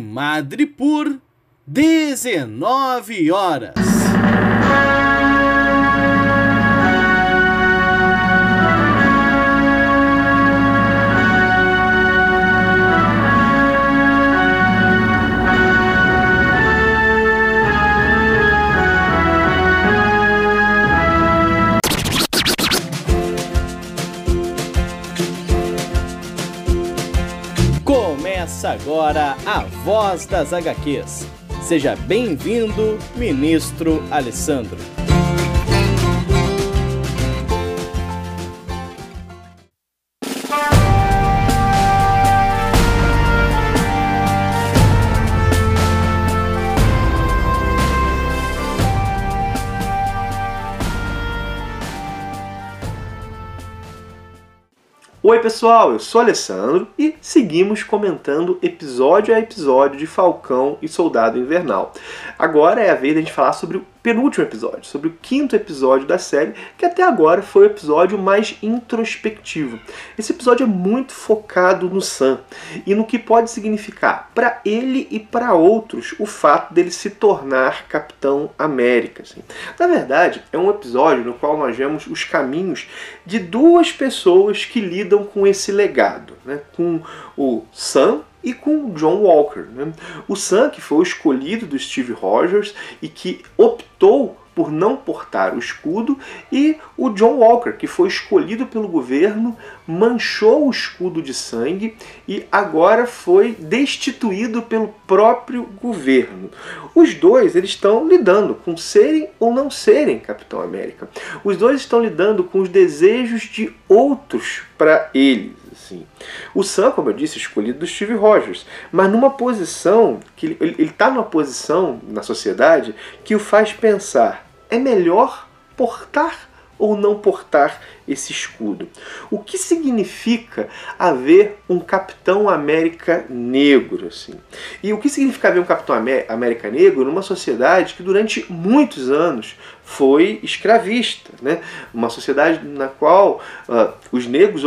Madre por 19 horas. Começa agora a Voz das HQs. Seja bem-vindo, Ministro Alessandro. Oi pessoal, eu sou Alessandro e seguimos comentando episódio a episódio de Falcão e Soldado Invernal. Agora é a vez de a gente falar sobre o penúltimo episódio, sobre o quinto episódio da série, que até agora foi o episódio mais introspectivo. Esse episódio é muito focado no Sam e no que pode significar para ele e para outros o fato dele se tornar Capitão América. Assim. Na verdade, é um episódio no qual nós vemos os caminhos de duas pessoas que lidam com esse legado, né? com o Sam e com John Walker. Né? O Sam, que foi o escolhido do Steve Rogers e que optou por não portar o escudo, e o John Walker, que foi escolhido pelo governo, manchou o escudo de sangue e agora foi destituído pelo próprio governo. Os dois eles estão lidando com serem ou não serem Capitão América. Os dois estão lidando com os desejos de outros para eles. Assim. O Sam, como eu disse, é escolhido do Steve Rogers, mas numa posição que ele está numa posição na sociedade que o faz pensar: é melhor portar ou não portar esse escudo? O que significa haver um Capitão América negro? Assim? E o que significa haver um Capitão América negro numa sociedade que durante muitos anos foi escravista, né? Uma sociedade na qual uh, os negros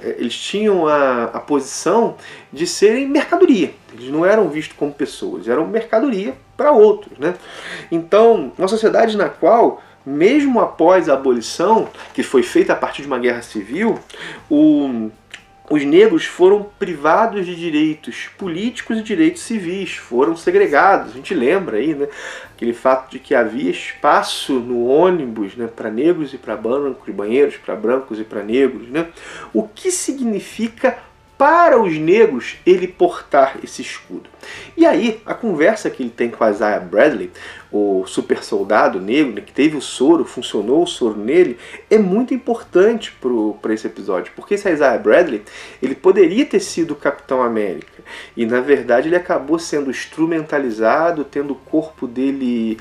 eles tinham a, a posição de serem mercadoria. Eles não eram vistos como pessoas, eram mercadoria para outros, né? Então, uma sociedade na qual mesmo após a abolição, que foi feita a partir de uma guerra civil, o, os negros foram privados de direitos políticos e direitos civis, foram segregados. A gente lembra aí, né? Aquele fato de que havia espaço no ônibus né, para negros e para brancos, banheiros para brancos e para negros. Né? O que significa para os negros ele portar esse escudo. E aí, a conversa que ele tem com Isaiah Bradley, o super soldado negro, né, que teve o soro, funcionou o soro nele, é muito importante para esse episódio, porque esse Isaiah Bradley, ele poderia ter sido o Capitão América, e na verdade ele acabou sendo instrumentalizado, tendo o corpo dele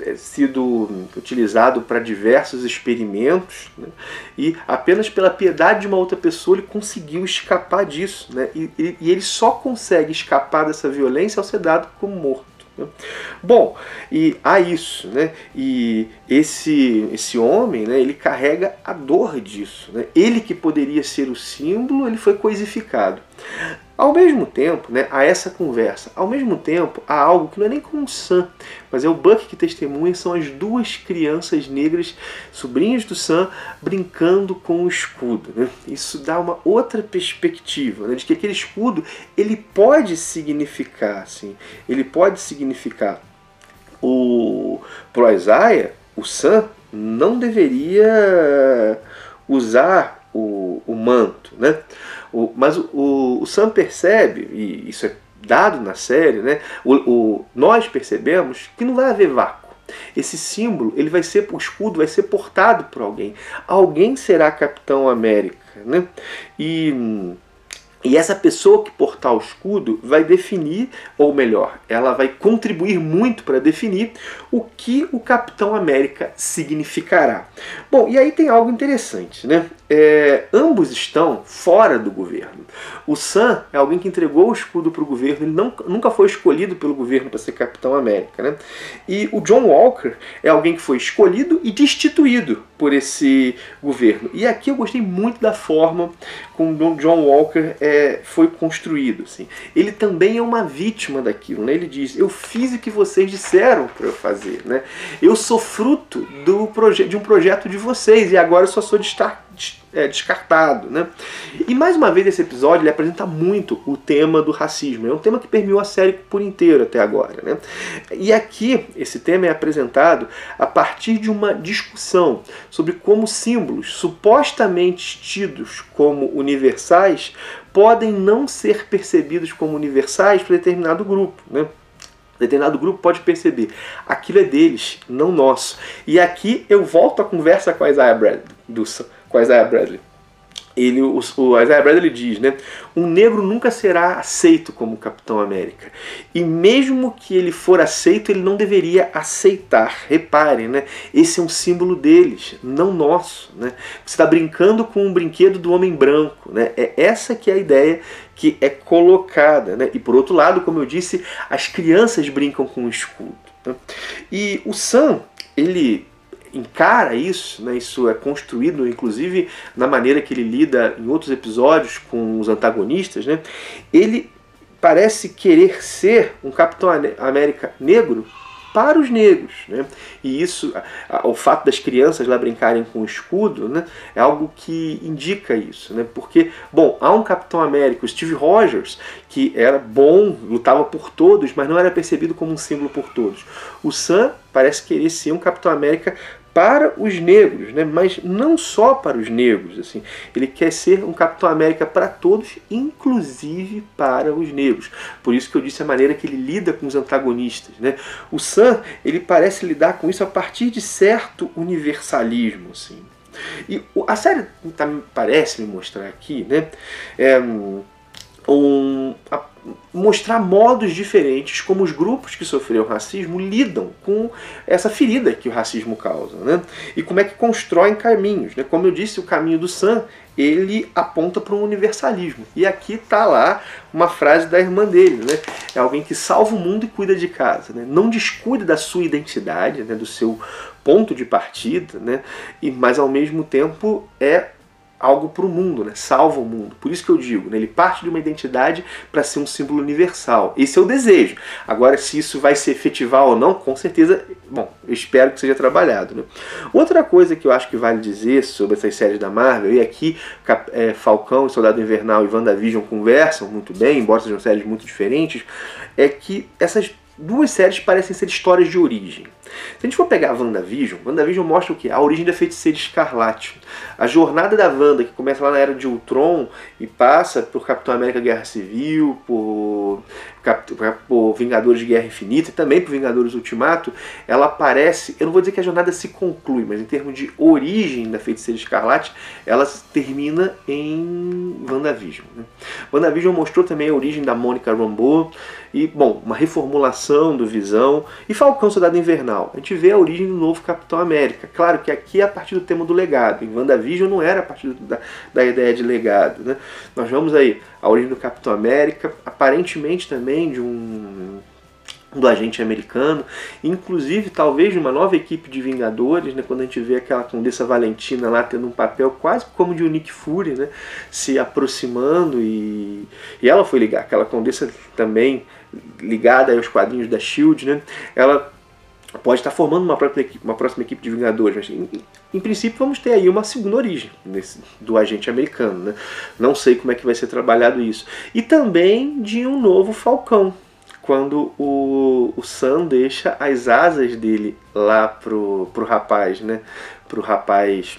é, sido utilizado para diversos experimentos, né? e apenas pela piedade de uma outra pessoa ele conseguiu escapar disso, né? e, e ele só consegue escapar dessa violência ao ser dado como morto. Né? Bom, e há isso, né? E esse esse homem, né? Ele carrega a dor disso, né? Ele que poderia ser o símbolo, ele foi coisificado. Ao mesmo tempo, né, há essa conversa. Ao mesmo tempo, há algo que não é nem com o Sam, mas é o Buck que testemunha, são as duas crianças negras, sobrinhas do Sam, brincando com o escudo. Né? Isso dá uma outra perspectiva, né, de que aquele escudo ele pode significar, assim, ele pode significar o pro Isaiah, o Sam não deveria usar o, o manto, né? O, mas o, o, Sam percebe, e isso é dado na série, né? O, o, nós percebemos que não vai haver vácuo. Esse símbolo, ele vai ser, o escudo vai ser portado por alguém. Alguém será Capitão América, né? E e essa pessoa que portar o escudo vai definir, ou melhor, ela vai contribuir muito para definir o que o Capitão América significará. Bom, e aí tem algo interessante, né? É, ambos estão fora do governo. O Sam é alguém que entregou o escudo para o governo, ele não, nunca foi escolhido pelo governo para ser Capitão América, né? E o John Walker é alguém que foi escolhido e destituído por esse governo. E aqui eu gostei muito da forma como John Walker é, foi construído. Assim. Ele também é uma vítima daquilo. Né? Ele diz: Eu fiz o que vocês disseram para eu fazer. Né? Eu sou fruto do de um projeto de vocês e agora eu só sou é, descartado. Né? E mais uma vez, esse episódio ele apresenta muito o tema do racismo. É um tema que permeou a série por inteiro até agora. Né? E aqui, esse tema é apresentado a partir de uma discussão sobre como símbolos supostamente tidos como universais podem não ser percebidos como universais para determinado grupo. Né? Determinado grupo pode perceber, aquilo é deles, não nosso. E aqui eu volto à conversa com a Isaiah Bradley. Com Isaiah Bradley ele, o, o Isaiah Bradley diz, né, um negro nunca será aceito como Capitão América. E mesmo que ele for aceito, ele não deveria aceitar. Reparem, né, esse é um símbolo deles, não nosso. Né? Você está brincando com um brinquedo do homem branco. Né? É essa que é a ideia que é colocada. Né? E por outro lado, como eu disse, as crianças brincam com o escudo. Né? E o Sam, ele encara isso, né? isso é construído inclusive na maneira que ele lida em outros episódios com os antagonistas, né? ele parece querer ser um Capitão América negro para os negros. Né? E isso, o fato das crianças lá brincarem com o escudo, né, é algo que indica isso. Né? Porque, bom, há um Capitão América, o Steve Rogers, que era bom, lutava por todos, mas não era percebido como um símbolo por todos. O Sam parece querer ser um Capitão América para os negros, né? mas não só para os negros. Assim. Ele quer ser um Capitão América para todos, inclusive para os negros. Por isso que eu disse a maneira que ele lida com os antagonistas. Né? O Sam ele parece lidar com isso a partir de certo universalismo. Assim. E a série tá, parece me mostrar aqui né, é, um, a, mostrar modos diferentes como os grupos que sofreram racismo lidam com essa ferida que o racismo causa, né? E como é que constroem caminhos, né? Como eu disse, o caminho do Sam ele aponta para um universalismo. E aqui está lá uma frase da irmã dele, né? É alguém que salva o mundo e cuida de casa, né? Não descuide da sua identidade, né? Do seu ponto de partida, né? E mas ao mesmo tempo é algo para o mundo, né? salva o mundo. Por isso que eu digo, né? ele parte de uma identidade para ser um símbolo universal. Esse é o desejo. Agora, se isso vai se efetivar ou não, com certeza, bom, eu espero que seja trabalhado. Né? Outra coisa que eu acho que vale dizer sobre essas séries da Marvel, e aqui é, Falcão, Soldado Invernal e WandaVision conversam muito bem, embora sejam séries muito diferentes, é que essas duas séries parecem ser histórias de origem. Se a gente for pegar a WandaVision, WandaVision mostra o que? A origem da feiticeira escarlate. A jornada da Wanda, que começa lá na era de Ultron e passa por Capitão América Guerra Civil, por, por Vingadores de Guerra Infinita e também por Vingadores Ultimato, ela aparece. Eu não vou dizer que a jornada se conclui, mas em termos de origem da feiticeira escarlate, ela termina em WandaVision. Né? WandaVision mostrou também a origem da Mônica Rambeau e, bom, uma reformulação do Visão e Falcão Soldado Invernal a gente vê a origem do novo Capitão América. Claro que aqui é a partir do tema do legado. Em WandaVision não era a partir da, da ideia de legado. Né? Nós vamos aí a origem do Capitão América, aparentemente também de um do agente americano, inclusive talvez de uma nova equipe de Vingadores, né, quando a gente vê aquela Condessa Valentina lá tendo um papel quase como de Nick Fury, né, se aproximando e, e ela foi ligar, aquela Condessa também ligada aos quadrinhos da Shield, né, ela pode estar formando uma, equipe, uma próxima equipe de Vingadores, mas em, em, princípio vamos ter aí uma segunda origem nesse, do agente americano. Né? Não sei como é que vai ser trabalhado isso. E também de um novo Falcão, quando o, o Sam deixa as asas dele lá pro, pro rapaz, né? Pro rapaz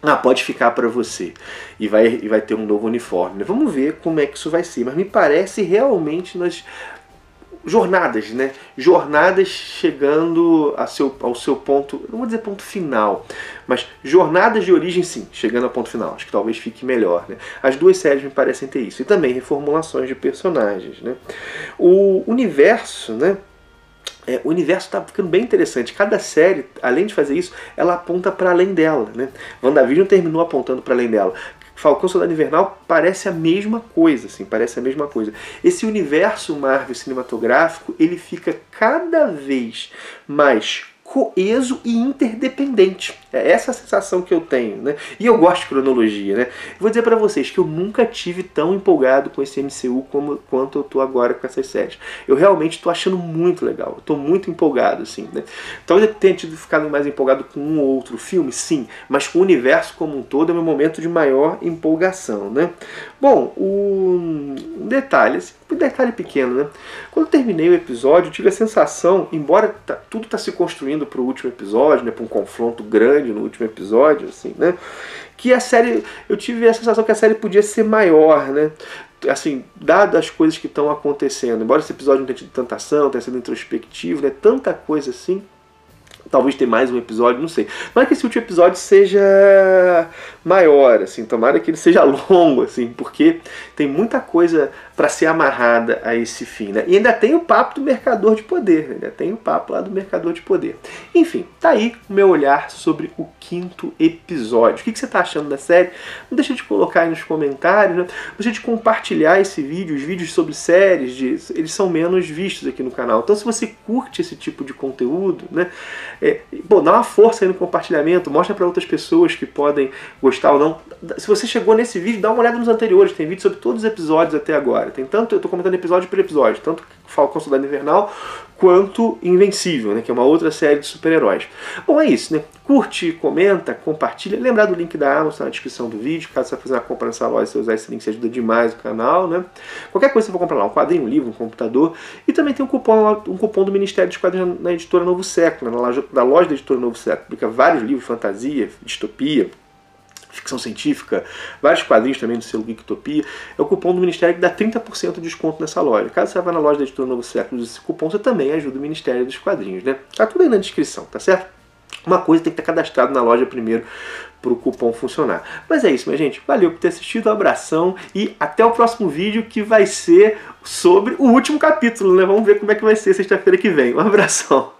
ah, pode ficar para você. E vai, e vai ter um novo uniforme. Vamos ver como é que isso vai ser. Mas me parece realmente nós jornadas, né? Jornadas chegando seu, ao seu ponto, não vou dizer ponto final, mas jornadas de origem sim, chegando ao ponto final. Acho que talvez fique melhor, né? As duas séries me parecem ter isso. E também reformulações de personagens, né? O universo, né? É, o universo está ficando bem interessante. Cada série, além de fazer isso, ela aponta para além dela. Né? WandaVision terminou apontando para além dela. Falcão Soldado Invernal parece a mesma coisa, assim, parece a mesma coisa. Esse universo Marvel cinematográfico, ele fica cada vez mais coeso e interdependente. É essa a sensação que eu tenho, né? E eu gosto de cronologia, né? Vou dizer para vocês que eu nunca tive tão empolgado com esse MCU como quanto eu tô agora com essas séries. Eu realmente tô achando muito legal. Eu tô muito empolgado, assim, né? Talvez eu tenha tido ficado mais empolgado com um ou outro filme, sim, mas com o universo como um todo é meu momento de maior empolgação, né? Bom, um detalhe, assim, um detalhe pequeno, né? Quando eu terminei o episódio, eu tive a sensação, embora tá, tudo está se construindo para o último episódio, né, para um confronto grande no último episódio, assim, né? Que a série, eu tive a sensação que a série podia ser maior, né? Assim, dadas as coisas que estão acontecendo, embora esse episódio não tenha tido tanta ação, tenha sido introspectivo, né? Tanta coisa assim talvez ter mais um episódio, não sei. Tomara que esse último episódio seja maior, assim, tomara que ele seja longo, assim, porque tem muita coisa para ser amarrada a esse fim, né? E ainda tem o papo do mercador de poder, né? ainda tem o papo lá do mercador de poder. Enfim, tá aí o meu olhar sobre o quinto episódio. O que, que você tá achando da série? Não deixa de colocar aí nos comentários, né? Não deixa de compartilhar esse vídeo, os vídeos sobre séries, de, eles são menos vistos aqui no canal. Então se você curte esse tipo de conteúdo, né? É, bom, dá uma força aí no compartilhamento, mostra para outras pessoas que podem gostar ou não. Se você chegou nesse vídeo, dá uma olhada nos anteriores, tem vídeo sobre todos os episódios até agora. Tem tanto, eu estou comentando episódio por episódio, tanto Falcão Soldado Invernal quanto Invencível, né, que é uma outra série de super-heróis. Bom, é isso, né? Curte, comenta, compartilha. Lembrar do link da Amazon na descrição do vídeo, caso você fazer uma compra nessa loja, você usar esse link, você ajuda demais o canal, né? Qualquer coisa você for comprar lá, um quadrinho, um livro, um computador. E também tem um cupom, um cupom do Ministério dos Quadrinhos na editora Novo Século, né? na loja, da loja da editora Novo Século. Publica vários livros, fantasia, distopia, ficção científica, vários quadrinhos também do selo Geektopia. É o cupom do Ministério que dá 30% de desconto nessa loja. Caso você vá na loja da Editora Novo Século esse cupom, você também ajuda o Ministério dos Quadrinhos, né? Tá tudo aí na descrição, tá certo? Uma coisa tem que estar cadastrado na loja primeiro para o cupom funcionar. Mas é isso, minha gente. Valeu por ter assistido, um abração e até o próximo vídeo que vai ser sobre o último capítulo, né? Vamos ver como é que vai ser sexta-feira que vem. Um abração.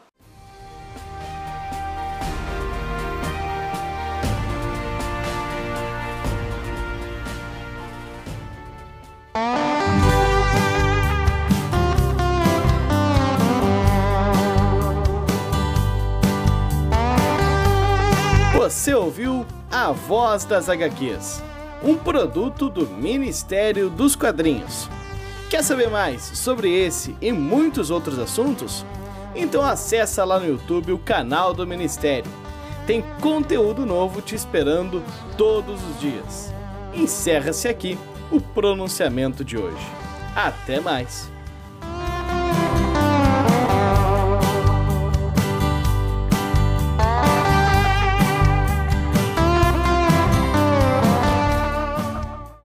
Ouviu A Voz das HQs, um produto do Ministério dos Quadrinhos. Quer saber mais sobre esse e muitos outros assuntos? Então acessa lá no YouTube o canal do Ministério. Tem conteúdo novo te esperando todos os dias. Encerra-se aqui o pronunciamento de hoje. Até mais!